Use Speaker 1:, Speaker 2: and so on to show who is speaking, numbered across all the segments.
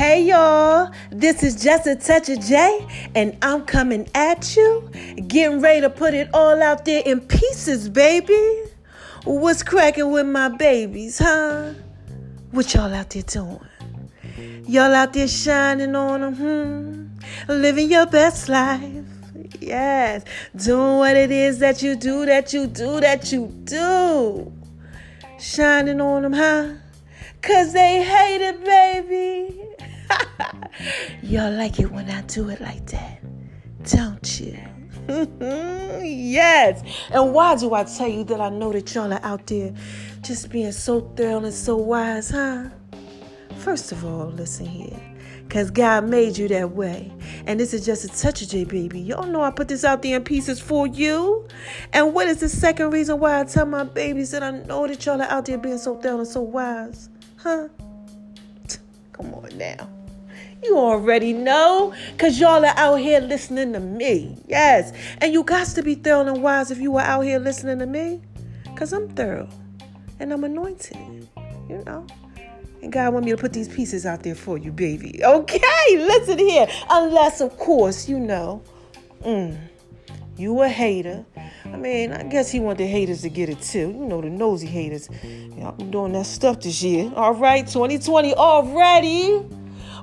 Speaker 1: Hey y'all, this is just a touch of J, and I'm coming at you, getting ready to put it all out there in pieces, baby. What's cracking with my babies, huh? What y'all out there doing? Y'all out there shining on them, hmm? Living your best life. Yes, doing what it is that you do, that you do, that you do. Shining on them, huh? Cause they hate it, baby. Y'all like it when I do it like that, don't you? yes. And why do I tell you that I know that y'all are out there just being so thorough and so wise, huh? First of all, listen here. Because God made you that way. And this is just a touch of J, baby. Y'all know I put this out there in pieces for you. And what is the second reason why I tell my babies that I know that y'all are out there being so thorough and so wise? Huh? Come on now. You already know, because y'all are out here listening to me. Yes. And you got to be thorough and wise if you are out here listening to me, because I'm thorough and I'm anointed. You know. And God want me to put these pieces out there for you, baby. Okay, listen here. Unless, of course, you know, mm, you a hater. I mean, I guess he want the haters to get it too. You know, the nosy haters. Y'all been doing that stuff this year. All right, 2020 already.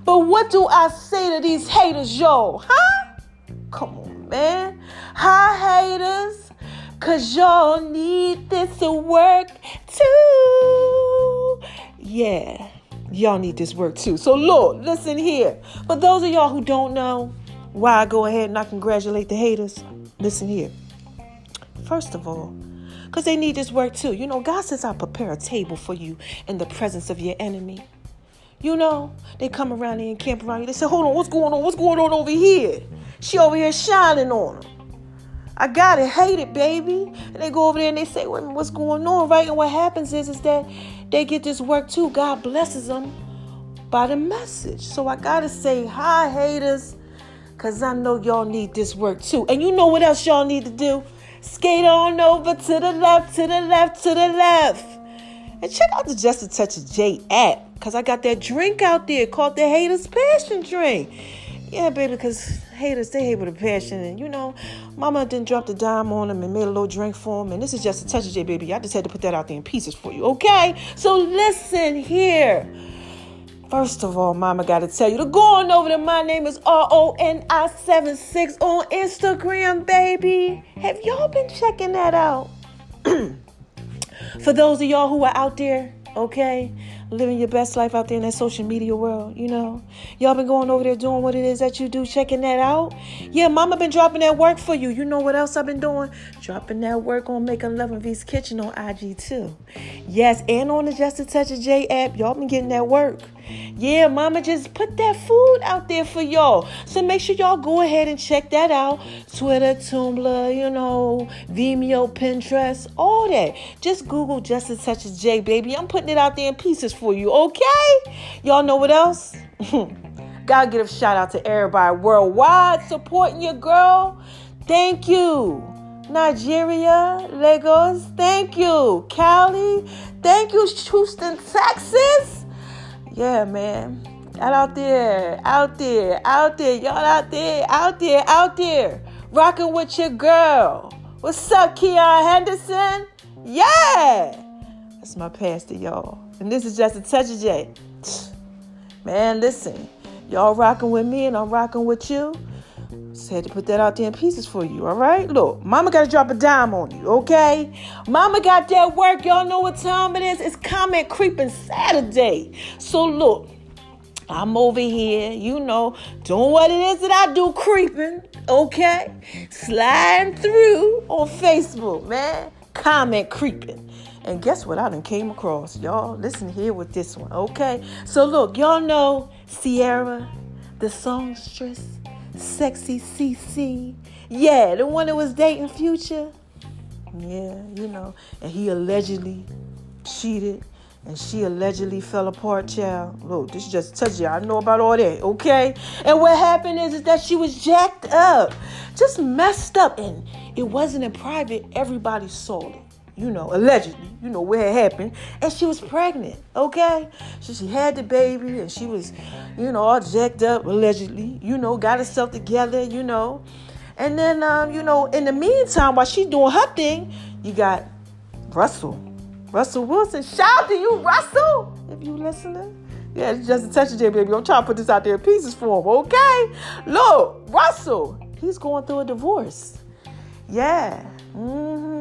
Speaker 1: But what do I say to these haters, yo? Huh? Come on, man. Hi, haters. Cause y'all need this to work too. Yeah, y'all need this work too. So, Lord, listen here. For those of y'all who don't know why I go ahead and I congratulate the haters, listen here. First of all, because they need this work too. You know, God says, I'll prepare a table for you in the presence of your enemy. You know, they come around there and camp around you. They say, hold on, what's going on? What's going on over here? She over here shining on them. I got it, hate it, baby. And they go over there and they say, what's going on, right? And what happens is, is that they get this work too. God blesses them by the message. So I gotta say, hi, haters, because I know y'all need this work too. And you know what else y'all need to do? Skate on over to the left, to the left, to the left. And check out the Just a Touch of J app. Because I got that drink out there called the Haters Passion Drink. Yeah, baby, because haters, they hate with a passion. And, you know, mama didn't drop the dime on them and made a little drink for them. And this is just a touch of J, baby. I just had to put that out there in pieces for you, okay? So listen here. First of all, mama got to tell you to go on over to my name is R O N I 76 on Instagram, baby. Have y'all been checking that out? For those of y'all who are out there, okay, living your best life out there in that social media world, you know. Y'all been going over there doing what it is that you do, checking that out. Yeah, mama been dropping that work for you. You know what else I've been doing? Dropping that work on Making Love and V's Kitchen on IG too. Yes, and on the Just a Touch of J app, y'all been getting that work. Yeah, mama just put that food out there for y'all. So make sure y'all go ahead and check that out. Twitter, Tumblr, you know, Vimeo, Pinterest, all that. Just Google Just a Touch of J, baby. I'm putting it out there in pieces for you, okay? Y'all know what else? Gotta give a shout out to everybody worldwide supporting your girl. Thank you. Nigeria, Lagos, thank you. Cali, thank you. Houston, Texas. Yeah, man. Out out there, out there, out there, y'all out there, out there, out there. Rocking with your girl. What's up, Keion Henderson? Yeah. That's my pastor, y'all. And this is just a touch of J. Man, listen. Y'all rocking with me and I'm rocking with you. Had to put that out there in pieces for you, all right? Look, mama got to drop a dime on you, okay? Mama got that work. Y'all know what time it is? It's Comment Creeping Saturday. So, look, I'm over here, you know, doing what it is that I do creeping, okay? Sliding through on Facebook, man. Comment creeping. And guess what I done came across? Y'all, listen here with this one, okay? So, look, y'all know Ciara, the songstress Sexy CC. Yeah, the one that was dating Future. Yeah, you know. And he allegedly cheated. And she allegedly fell apart, child. Look, this just touched you. I know about all that, okay? And what happened is, is that she was jacked up. Just messed up. And it wasn't in private. Everybody saw it. You know, allegedly, you know, where it happened. And she was pregnant, okay? So she had the baby and she was, you know, all jacked up, allegedly, you know, got herself together, you know. And then, um, you know, in the meantime, while she's doing her thing, you got Russell. Russell Wilson. Shout out to you, Russell, if you listening. Yeah, it's just a touch of baby. I'm trying to put this out there in pieces for him, okay? Look, Russell, he's going through a divorce. Yeah. Mm-hmm.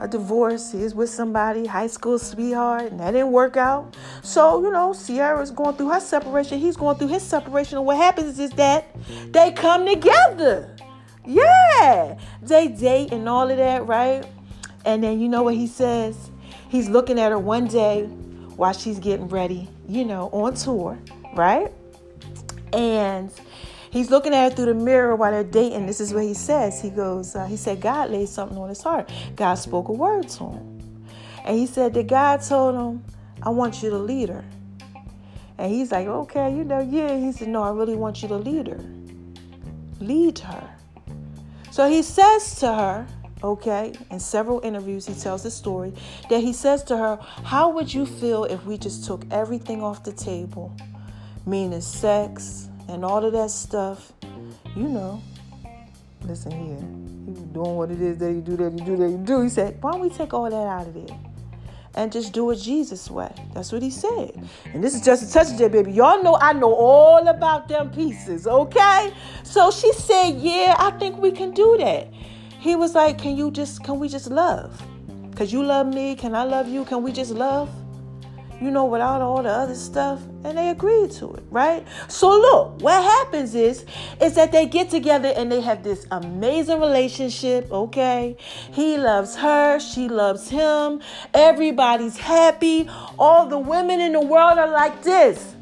Speaker 1: A divorce. He's with somebody, high school sweetheart, and that didn't work out. So, you know, Ciara's going through her separation. He's going through his separation. And what happens is that they come together. Yeah. They date and all of that, right? And then you know what he says? He's looking at her one day while she's getting ready, you know, on tour, right? And he's looking at her through the mirror while they're dating. This is what he says. He goes, uh, he said, God laid something on his heart. God spoke a word to him. And he said that God told him, I want you to lead her. And he's like, okay, you know, yeah. He said, no, I really want you to lead her. Lead her. So he says to her, okay, in several interviews, he tells the story that he says to her, How would you feel if we just took everything off the table? Meaning sex and all of that stuff. You know, listen here, you doing what it is that you do, that you do, that you do. He said, Why don't we take all that out of there? and just do it Jesus' way. That's what he said. And this is just a touch of that, baby. Y'all know I know all about them pieces, okay? So she said, Yeah, I think we can do that. He was like, Can you just, can we just love? Because you love me. Can I love you? Can we just love? You know, without all the other stuff. And they agreed to it, right? So look, what happens is, is that they get together and they have this amazing relationship, okay? He loves her, she loves him. Everybody's happy. All the women in the world are like this.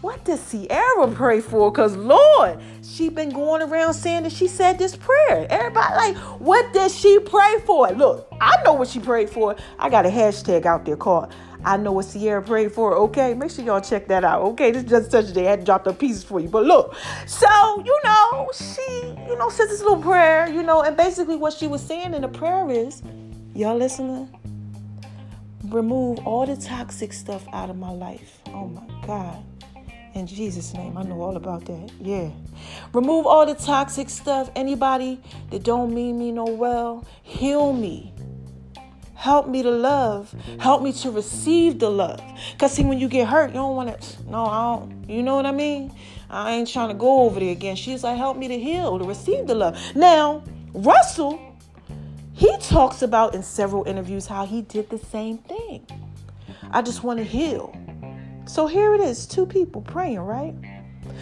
Speaker 1: What does Ciara pray for? Because Lord, she been going around saying that she said this prayer. Everybody like, what did she pray for? Look, I know what she prayed for. I got a hashtag out there called I know what Ciara prayed for. Okay, make sure y'all check that out. Okay, this just a day. I had dropped a pieces for you. But look, so you know, she, you know, says this little prayer, you know, and basically what she was saying in the prayer is, y'all listening? Remove all the toxic stuff out of my life. Oh my God. In Jesus' name, I know all about that. Yeah. Remove all the toxic stuff. Anybody that don't mean me no well, heal me. Help me to love. Help me to receive the love. Cause see, when you get hurt, you don't want to. No, I don't. You know what I mean? I ain't trying to go over there again. She's like, help me to heal, to receive the love. Now, Russell, he talks about in several interviews how he did the same thing. I just want to heal. So here it is, two people praying, right?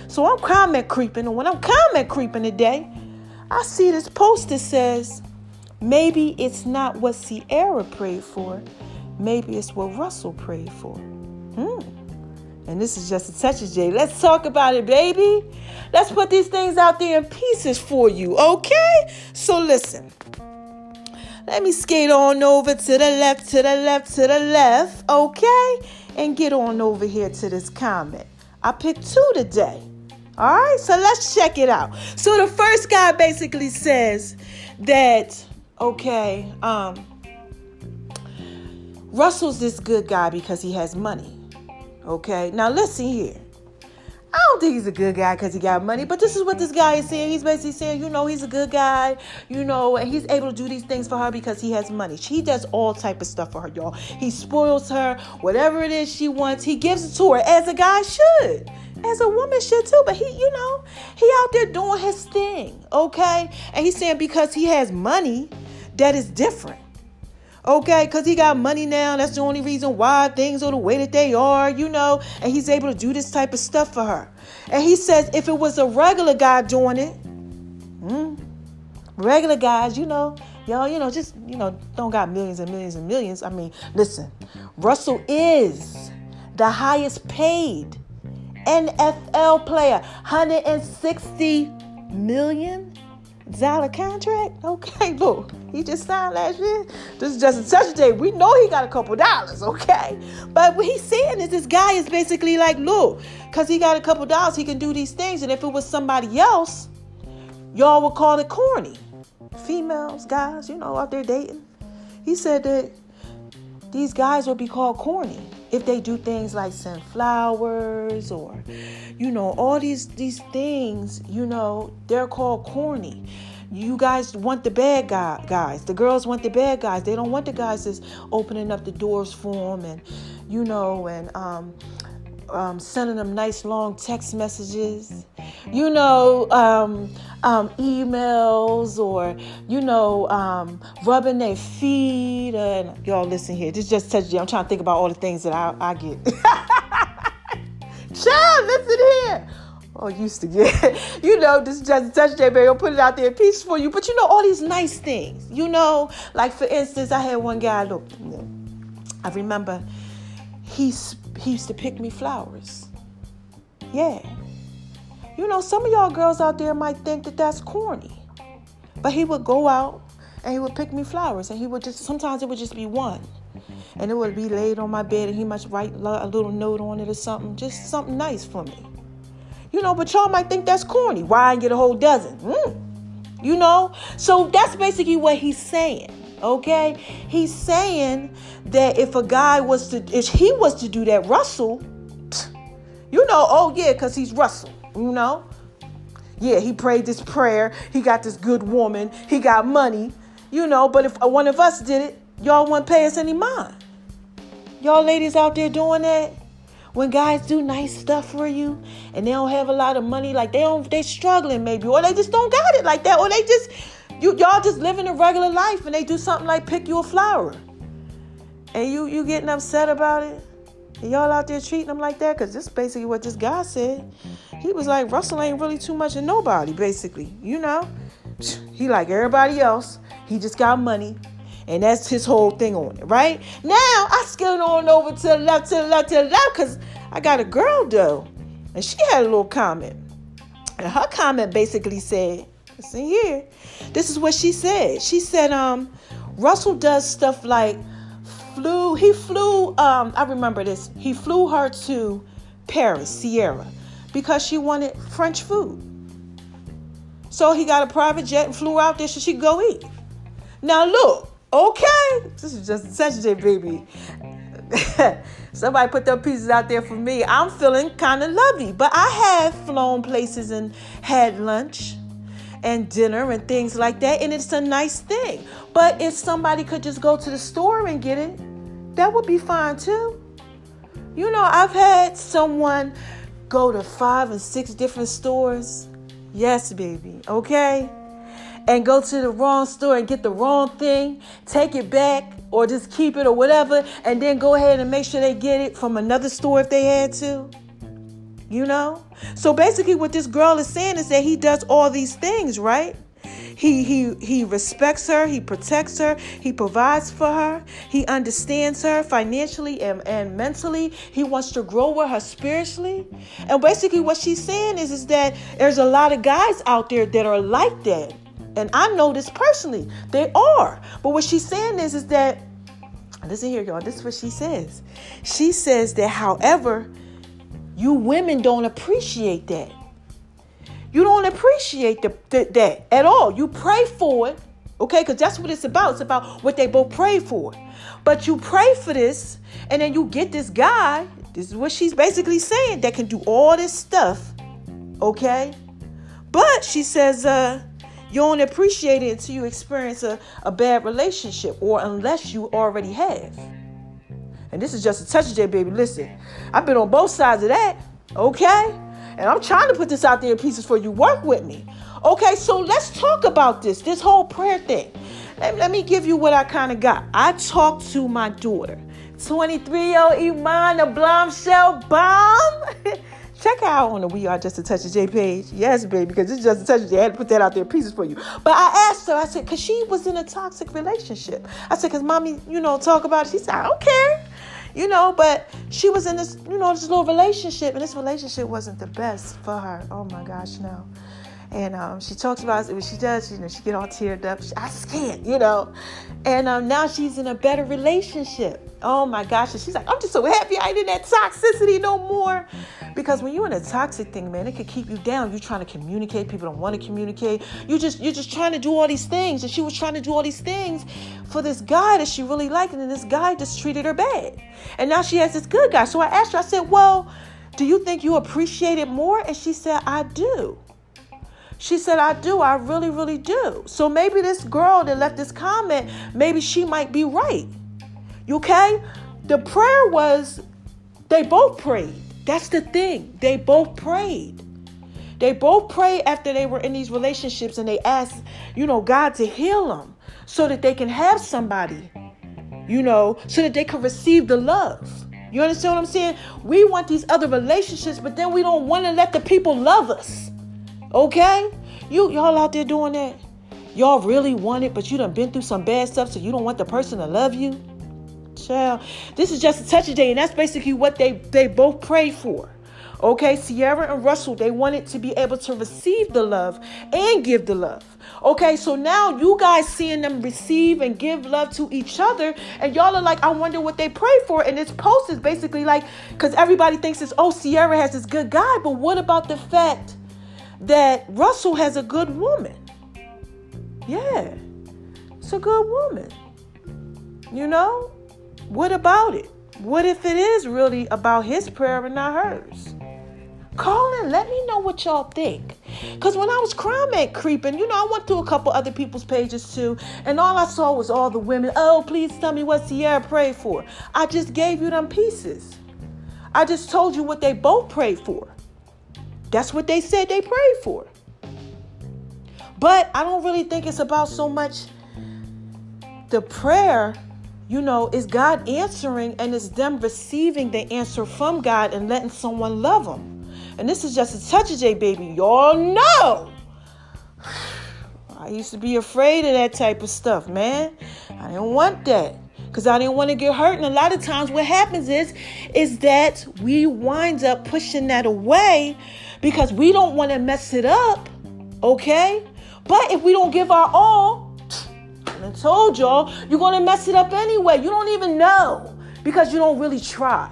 Speaker 1: So I'm comment creeping, and when I'm comment creeping today, I see this post that says, maybe it's not what Ciara prayed for, maybe it's what Russell prayed for. Hmm. And this is just a touch of. Let's talk about it, baby. Let's put these things out there in pieces for you, okay? So listen. Let me skate on over to the left, to the left, to the left, okay? and get on over here to this comment. I picked two today. All right, so let's check it out. So the first guy basically says that okay, um, Russell's this good guy because he has money. Okay, now listen here. I don't think he's a good guy because he got money, but this is what this guy is saying. He's basically saying, you know, he's a good guy, you know, and he's able to do these things for her because he has money. He does all type of stuff for her, y'all. He spoils her, whatever it is she wants, he gives it to her as a guy should. As a woman should too, but he, you know, he out there doing his thing, okay? And he's saying because he has money, that is different. Okay, because he got money now. That's the only reason why things are the way that they are, you know. And he's able to do this type of stuff for her. And he says if it was a regular guy doing it, hmm, regular guys, you know, y'all, you know, just, you know, don't got millions and millions and millions. I mean, listen, Russell is the highest paid NFL player, 160 million dollar contract. Okay, look, he just signed last year. This is just such a day. We know he got a couple dollars, okay? But what he's saying is this guy is basically like, look, because he got a couple dollars, he can do these things. And if it was somebody else, y'all would call it corny. Females, guys, you know, out there dating. He said that these guys would be called corny if they do things like send flowers or you know all these these things you know they're called corny. You guys want the bad guy, guys. The girls want the bad guys. They don't want the guys that's opening up the doors for them and you know and um um, sending them nice long text messages, you know, um, um, emails, or you know, um, rubbing their feet. And y'all, listen here. This just touched you. I'm trying to think about all the things that I, I get. Child, listen here. Oh, used to get, you know, this just touch J baby. I'll put it out there, peace for you. But you know, all these nice things, you know, like for instance, I had one guy. Look, I remember he's he used to pick me flowers. Yeah. You know, some of y'all girls out there might think that that's corny. But he would go out and he would pick me flowers and he would just sometimes it would just be one. And it would be laid on my bed and he might write a little note on it or something, just something nice for me. You know, but y'all might think that's corny. Why I get a whole dozen? Mm. You know? So that's basically what he's saying. Okay? He's saying that if a guy was to, if he was to do that, Russell, you know, oh yeah, because he's Russell, you know? Yeah, he prayed this prayer. He got this good woman. He got money, you know. But if one of us did it, y'all wouldn't pay us any mind. Y'all ladies out there doing that? When guys do nice stuff for you and they don't have a lot of money, like they don't, they struggling maybe, or they just don't got it like that, or they just you y'all just living a regular life and they do something like pick you a flower. And you you getting upset about it? And y'all out there treating them like that? Because this is basically what this guy said. He was like, Russell ain't really too much of nobody, basically. You know? He like everybody else. He just got money. And that's his whole thing on it, right? Now I skilled on over to the left, to the left, to the left, because I got a girl though. And she had a little comment. And her comment basically said, listen here, this is what she said. She said, um, Russell does stuff like flew, he flew, um, I remember this, he flew her to Paris, Ciara, because she wanted French food. So he got a private jet and flew out there so she could go eat. Now look, okay, this is just Saturday, baby. Somebody put their pieces out there for me. I'm feeling kind of lovey, but I have flown places and had lunch and dinner and things like that. And it's a nice thing. But if somebody could just go to the store and get it, that would be fine too. You know, I've had someone go to five and six different stores. Yes, baby. Okay? And go to the wrong store and get the wrong thing, take it back, or just keep it or whatever, and then go ahead and make sure they get it from another store if they had to. You know? So basically what this girl is saying is that he does all these things, right? He he he respects her, he protects her, he provides for her, he understands her financially and, and mentally. He wants to grow with her spiritually. And basically what she's saying is, is that there's a lot of guys out there that are like that. And I know this personally. They are. But what she's saying is, is that listen here, y'all. This is what she says. She says that however you women don't appreciate that. You don't appreciate the, the, that at all. You pray for it, okay? Because that's what it's about. It's about what they both pray for. But you pray for this, and then you get this guy. This is what she's basically saying that can do all this stuff, okay? But she says, uh, you don't appreciate it until you experience a, a bad relationship or unless you already have. And this is just a touch of J, baby. Listen, I've been on both sides of that, okay? And I'm trying to put this out there in pieces for you. Work with me. Okay, so let's talk about this, this whole prayer thing. Let, let me give you what I kind of got. I talked to my daughter, 23 year old Iman, a Blomshell bomb. Check out on the We Are Just a Touch of J page. Yes, baby, because it's just a touch of J. I had to put that out there in pieces for you. But I asked her, I said, because she was in a toxic relationship. I said, because mommy, you know, talk about it. She said, I don't care you know, but she was in this, you know, this little relationship, and this relationship wasn't the best for her. Oh my gosh, no. and um, she talks about it. She does, you know, she get all teared up. She, I just can't, you know. And um, now she's in a better relationship. Oh my gosh! And she's like, I'm just so happy I ain't in that toxicity no more. Because when you're in a toxic thing, man, it could keep you down. You're trying to communicate. People don't want to communicate. You just you're just trying to do all these things. And she was trying to do all these things for this guy that she really liked, and then this guy just treated her bad. And now she has this good guy. So I asked her. I said, Well, do you think you appreciate it more? And she said, I do. She said, I do. I really, really do. So maybe this girl that left this comment, maybe she might be right. Okay? The prayer was they both prayed. That's the thing. They both prayed. They both prayed after they were in these relationships and they asked, you know, God to heal them so that they can have somebody, you know, so that they can receive the love. You understand what I'm saying? We want these other relationships, but then we don't want to let the people love us. Okay? You y'all out there doing that? Y'all really want it, but you done been through some bad stuff, so you don't want the person to love you? This is just a touch of day, and that's basically what they they both prayed for. Okay, Ciara and Russell, they wanted to be able to receive the love and give the love. Okay, so now you guys seeing them receive and give love to each other, and y'all are like, I wonder what they pray for. And this post is basically like, because everybody thinks it's, oh, Ciara has this good guy, but what about the fact that Russell has a good woman? Yeah, it's a good woman. You know, what about it? What if it is really about his prayer and not hers? Call in, let me know what y'all think. Because when I was comment creeping, you know, I went through a couple other people's pages too, and all I saw was all the women, oh, please tell me what Ciara prayed for. I just gave you them pieces. I just told you what they both prayed for. That's what they said they prayed for. But I don't really think it's about so much the prayer, you know, is God answering and it's them receiving the answer from God and letting someone love them. And this is just a touch of J baby. Y'all know. I used to be afraid of that type of stuff, man. I didn't want that because I didn't want to get hurt. And a lot of times, what happens is, is that we wind up pushing that away because we don't want to mess it up. Okay, but if we don't give our all, I told y'all, you're gonna mess it up anyway. You don't even know because you don't really try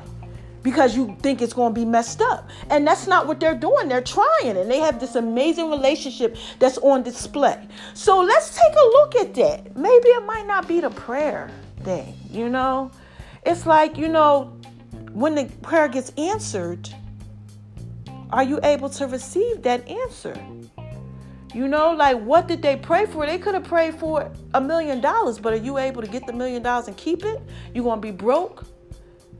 Speaker 1: because you think it's going to be messed up. And that's not what they're doing. They're trying and they have this amazing relationship that's on display. So let's take a look at that. Maybe it might not be the prayer thing, you know? It's like, you know, when the prayer gets answered, are you able to receive that answer? You know, like what did they pray for? They could have prayed for a million dollars, but are you able to get the million dollars and keep it? You gonna be broke?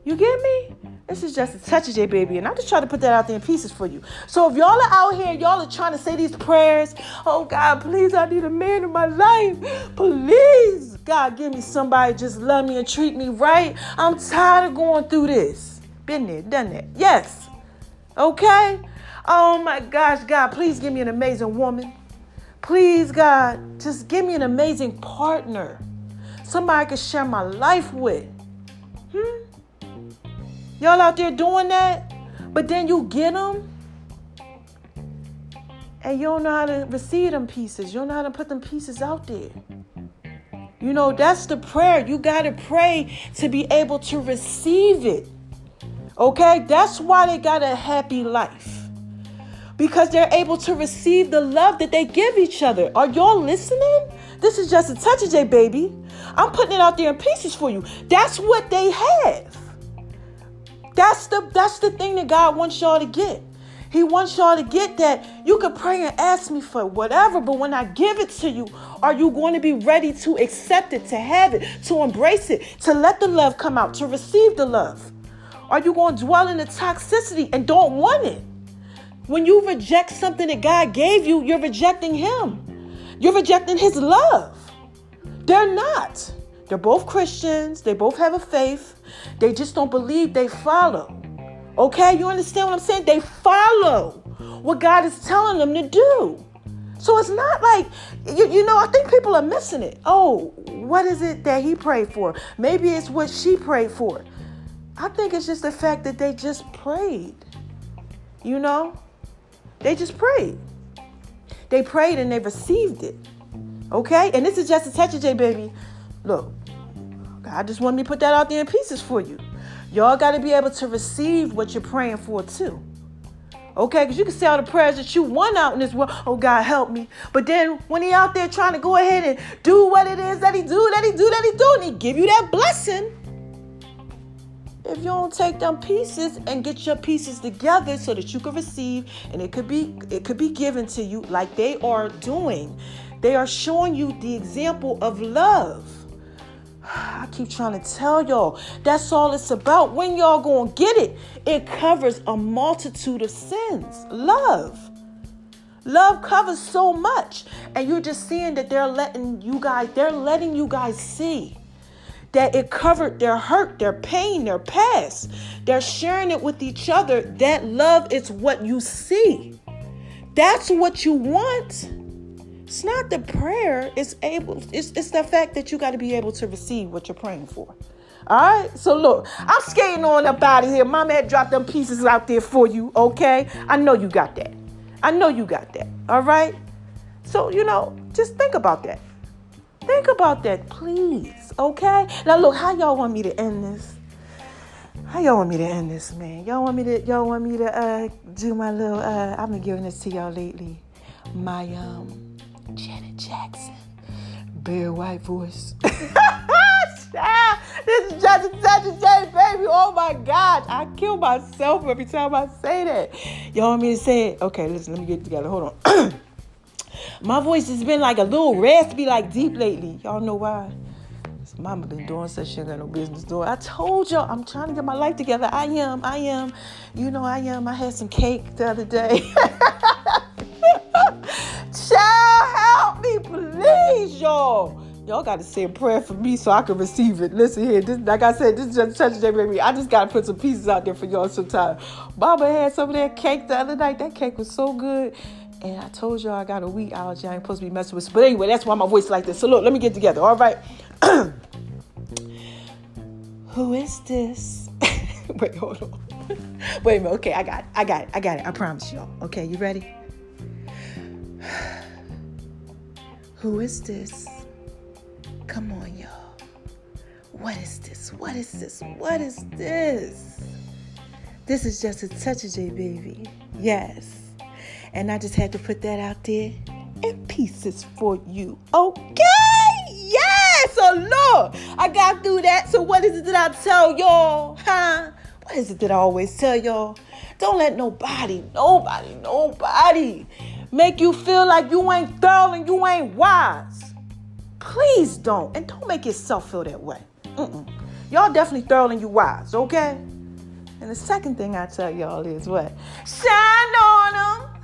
Speaker 1: You get me? This is just a touch of J baby, and I'm just trying to put that out there in pieces for you. So if y'all are out here, y'all are trying to say these prayers, oh God, please, I need a man in my life. Please, God, give me somebody just love me and treat me right. I'm tired of going through this. Been there, done that. Yes. Okay? Oh my gosh, God, please give me an amazing woman. Please, God, just give me an amazing partner. Somebody I can share my life with. Hmm? Y'all out there doing that, but then you get them and you don't know how to receive them pieces. You don't know how to put them pieces out there. You know, that's the prayer. You got to pray to be able to receive it. Okay? That's why they got a happy life. Because they're able to receive the love that they give each other. Are y'all listening? This is just a touch of J, baby. I'm putting it out there in pieces for you. That's what they have. That's the that's the thing that God wants y'all to get. He wants y'all to get that you can pray and ask me for whatever, but when I give it to you, are you going to be ready to accept it, to have it, to embrace it, to let the love come out, to receive the love? Are you going to dwell in the toxicity and don't want it? When you reject something that God gave you, you're rejecting Him. You're rejecting His love. They're not. They're both Christians, they both have a faith. They just don't believe they follow. Okay, you understand what I'm saying? They follow what God is telling them to do. So it's not like, you, you know, I think people are missing it. Oh, what is it that he prayed for? Maybe it's what she prayed for. I think it's just the fact that they just prayed. You know, they just prayed. they prayed and they received it. Okay? And this is just a of J, baby. Look, I just wanted me to put that out there in pieces for you. Y'all got to be able to receive what you're praying for, too. Okay, because you can say all the prayers that you want out in this world. Oh God, help me. But then when he out there trying to go ahead and do what it is that he do, that he do, that he do, and he give you that blessing. If you don't take them pieces and get your pieces together so that you can receive and it could be it could be given to you like they are doing. They are showing you the example of love. I keep trying to tell y'all that's all it's about. When y'all gonna get it, it covers a multitude of sins. Love. Love covers so much. And you're just seeing that they're letting you guys, they're letting you guys see that it covered their hurt, their pain, their past. They're sharing it with each other. That love is what you see. That's what you want. It's not the prayer, it's able, it's, it's the fact that you got to be able to receive what you're praying for. All right, so look, I'm skating on up out of here. Mama had dropped them pieces out there for you, okay? I know you got that. I know you got that. All right? So, you know, just think about that. Think about that, please, okay? Now, look, how y'all want me to end this? How y'all want me to end this, man? Y'all want me to, y'all want me to uh, do my little, uh, I've been giving this to y'all lately. My, um, Janet Jackson. Bare white voice. this is such a J, baby. Oh my God. I kill myself every time I say that. Y'all want me to say it? Okay, listen, let me get together. Hold on. my voice has been like a little raspy, like deep lately. Y'all know why? Mama been doing such shit got no business doing. I told y'all I'm trying to get my life together. I am, I am. You know I am. I had some cake the other day. Child, help me, please, y'all. Y'all got to say a prayer for me so I can receive it. Listen here, this, like I said, this is just touching baby. I just got to put some pieces out there for y'all sometime. Mama had some of that cake the other night. That cake was so good. And I told y'all I got a wheat allergy. I ain't supposed to be messing with. But anyway, that's why my voice like this. So look, let me get together. All right. Who is this? Wait, hold on. Wait a minute. Okay, I got it. I got it. I got it. I promise y'all. Okay, you ready? Who is this? Come on, y'all. What is this? What is this? What is this? This is just a touch of J baby. Yes. And I just had to put that out there in pieces for you. Okay? Yes. Oh, so look, I got through that. So what is it that I tell y'all? Huh? What is it that I always tell y'all? Don't let nobody, nobody, nobody make you feel like you ain't thorough and you ain't wise. Please don't. And don't make yourself feel that way. Mm-mm. Y'all definitely thorough and you wise, okay? And the second thing I tell y'all is what? Shine on them.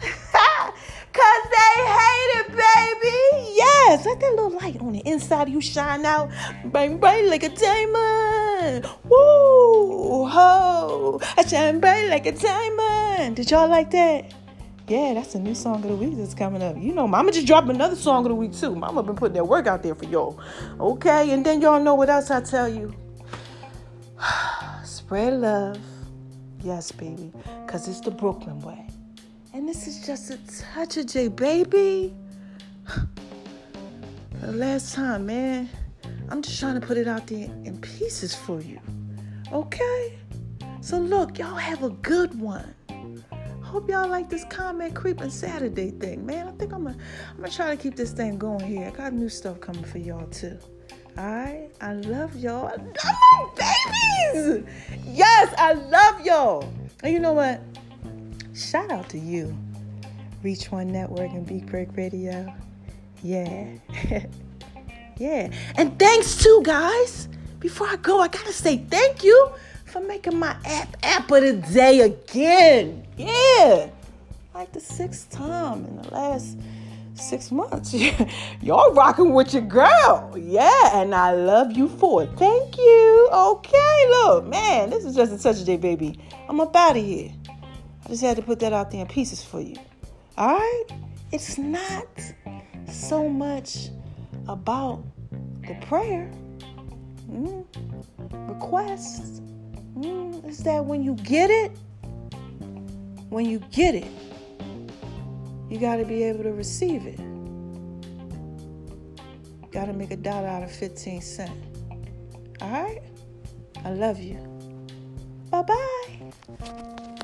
Speaker 1: Cause they hate it, baby. Yes, let that little light on the inside of you shine out. Bang, bang like a diamond. Woo, ho. I shine bright like a diamond. Did y'all like that? Yeah, that's a new song of the week that's coming up. You know, Mama just dropped another song of the week too. Mama been putting that work out there for y'all. Okay, and then y'all know what else I tell you. Spread love. Yes, baby. Cause it's the Brooklyn way. And this is just a touch of J, baby. the last time, man. I'm just trying to put it out there in pieces for you. Okay? So look, y'all have a good one. Hope y'all like this comment creeping Saturday thing, man. I think I'm gonna I'm gonna try to keep this thing going here. I got new stuff coming for y'all too. Alright? I love y'all. I love babies! Yes, I love y'all. And you know what? Shout out to you. Reach One Network and Be Break Radio. Yeah. yeah. And thanks too, guys. Before I go, I gotta say thank you for making my app app of the day again. Yeah. Like the sixth time in the last six months. Y'all rocking with your girl. Yeah, and I love you for it. Thank you. Okay, look, man, this is just a touch of day, baby. I'm up out of here. Just had to put that out there in pieces for you. All right? It's not so much about the prayer, mm, requests Mm, is that when you get it, when you get it, you got to be able to receive it. Got to make a dollar out of 15 cents. All right? I love you. Bye bye.